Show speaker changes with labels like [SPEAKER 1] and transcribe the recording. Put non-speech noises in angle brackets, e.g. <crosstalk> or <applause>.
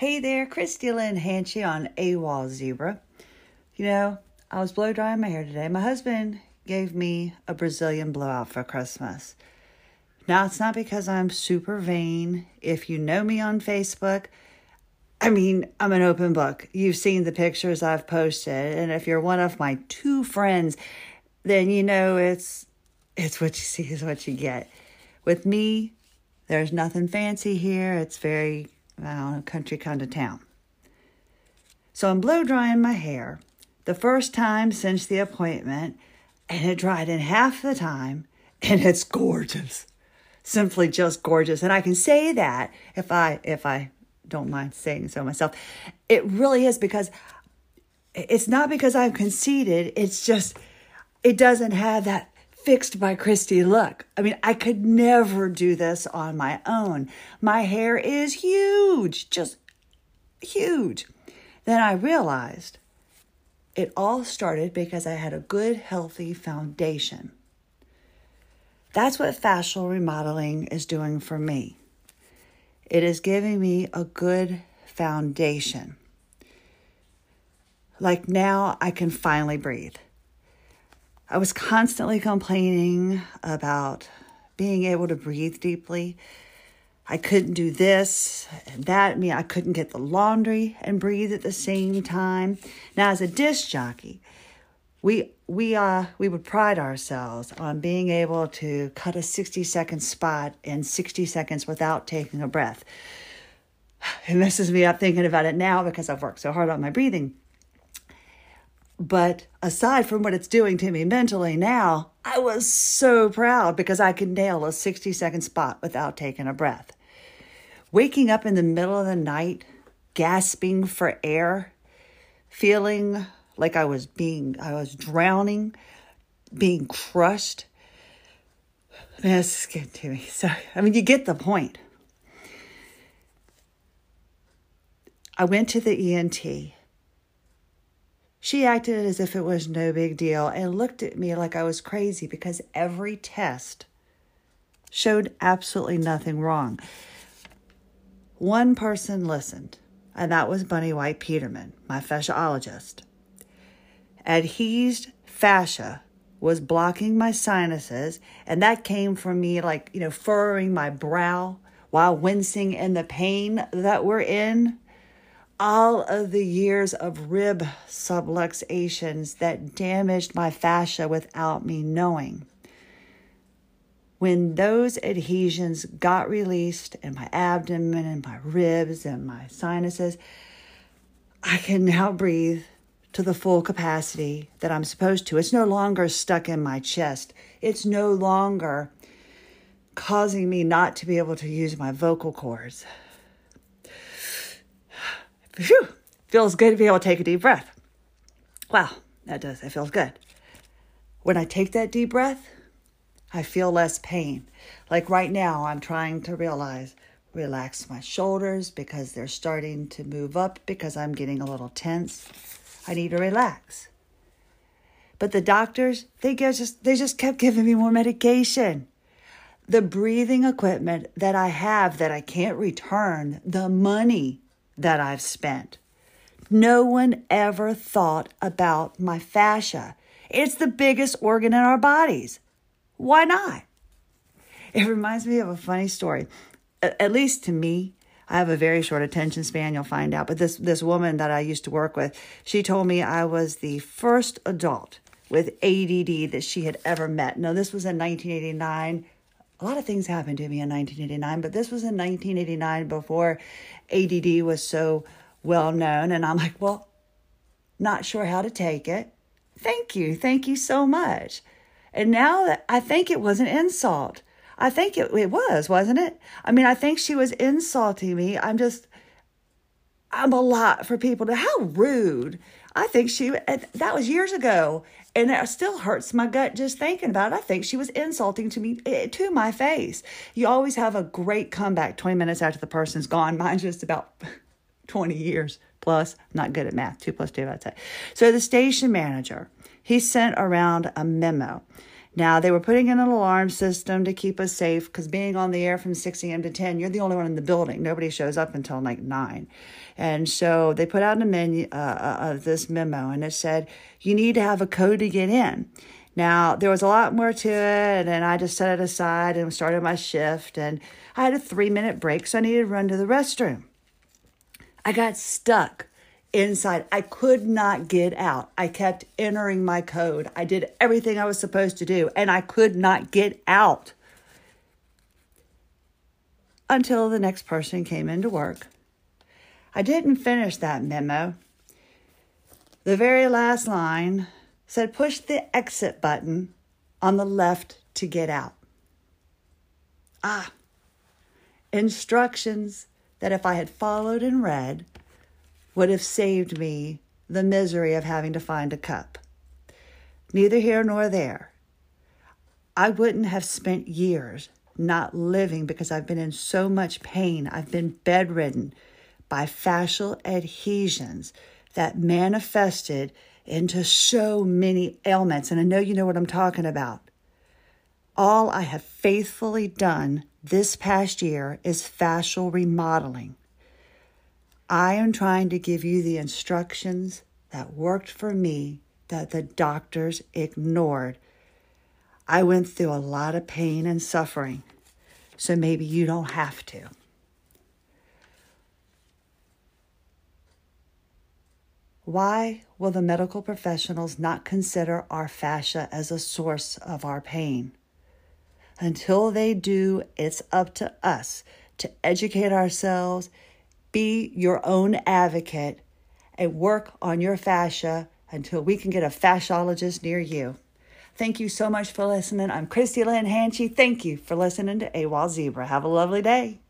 [SPEAKER 1] Hey there, Christie Lynn Hanchey on AWOL Zebra. You know, I was blow drying my hair today. My husband gave me a Brazilian blowout for Christmas. Now, it's not because I'm super vain. If you know me on Facebook, I mean, I'm an open book. You've seen the pictures I've posted, and if you're one of my two friends, then you know it's it's what you see is what you get. With me, there's nothing fancy here. It's very I don't know, country kind of town. So I'm blow drying my hair the first time since the appointment, and it dried in half the time, <laughs> and it's gorgeous. Simply just gorgeous. And I can say that if I if I don't mind saying so myself. It really is because it's not because I'm conceited, it's just it doesn't have that fixed by Christie look. I mean, I could never do this on my own. My hair is huge, just huge. Then I realized it all started because I had a good, healthy foundation. That's what fascial remodeling is doing for me. It is giving me a good foundation. Like now, I can finally breathe. I was constantly complaining about being able to breathe deeply. I couldn't do this and that. I mean, I couldn't get the laundry and breathe at the same time. Now, as a disc jockey, we we uh we would pride ourselves on being able to cut a 60 second spot in 60 seconds without taking a breath. <sighs> It messes me up thinking about it now because I've worked so hard on my breathing. But aside from what it's doing to me mentally now, I was so proud because I could nail a 60 second spot without taking a breath. Waking up in the middle of the night, gasping for air, feeling like I was being, I was drowning, being crushed. This is getting to me. <laughs> So, I mean, you get the point. I went to the ENT she acted as if it was no big deal and looked at me like I was crazy because every test showed absolutely nothing wrong. One person listened, and that was Bunny White Peterman, my fasciologist. Adhesed fascia was blocking my sinuses, and that came from me like, you know, furrowing my brow while wincing in the pain that we're in all of the years of rib subluxations that damaged my fascia without me knowing. When those adhesions got released in my abdomen and my ribs and my sinuses, I can now breathe to the full capacity that I'm supposed to. It's no longer stuck in my chest. It's no longer causing me not to be able to use my vocal cords. Phew, feels good to be able to take a deep breath. Wow, that does. That feels good. When I take that deep breath, I feel less pain. Like right now, I'm trying to realize, relax my shoulders because they're starting to move up because I'm getting a little tense. I need to relax. But the doctors, they just they just kept giving me more medication. The breathing equipment that I have that I can't return, the money that I've spent. No one ever thought about my fascia. It's the biggest organ in our bodies. Why not? It reminds me of a funny story. At least to me, I have a very short attention span, you'll find out. But this, this woman that I used to work with, she told me I was the first adult with ADD that she had ever met. Now, this was in 1989 a lot of things happened to me in 1989, but this was in 1989 before ADD was so well known. And I'm like, well, not sure how to take it. Thank you. Thank you so much. And now that I think it was an insult. I think it, it was, wasn't it? I mean, I think she was insulting me. I'm just, I'm a lot for people to, how rude. I think she, that was years ago and it still hurts my gut just thinking about it. I think she was insulting to me eh, to my face. You always have a great comeback 20 minutes after the person's gone. <laughs> Mine's just about <laughs> 20 years plus. Not good at math. Two plus two, I'd say. So the station manager, he sent around a memo. Now, they were putting in an alarm system to keep us safe because being on the air from 6 a.m. to 10, you're the only one in the building. Nobody shows up until like 9. And so they put out a menu, uh, uh, this memo, and it said, you need to have a code to get in. Now, there was a lot more to it, and I just set it aside and started my shift. And I had a three minute break, so I needed to run to the restroom. I got stuck inside. I could not get out. I kept entering my code. I did everything I was supposed to do, and I could not get out until the next person came into work. I didn't finish that memo. The very last line said push the exit button on the left to get out. Ah, instructions that if I had followed and read, would have saved me the misery of having to find a cup. Neither here nor there. I wouldn't have spent years not living because I've been in so much pain. I've been bedridden by fascial adhesions that manifested into so many ailments. And I know you know what I'm talking about. All I have faithfully done this past year is fascial remodeling. I am trying to give you the instructions that worked for me that the doctors ignored. I went through a lot of pain and suffering, so maybe you don't have to. Why will the medical professionals not consider our fascia as a source of our pain? Until they do, it's up to us to educate ourselves be your own advocate and work on your fascia until we can get a fasciologist near you. Thank you so much for listening. I'm Christie Lynn Hanchey. Thank you for listening to AWOL Zebra. Have a lovely day.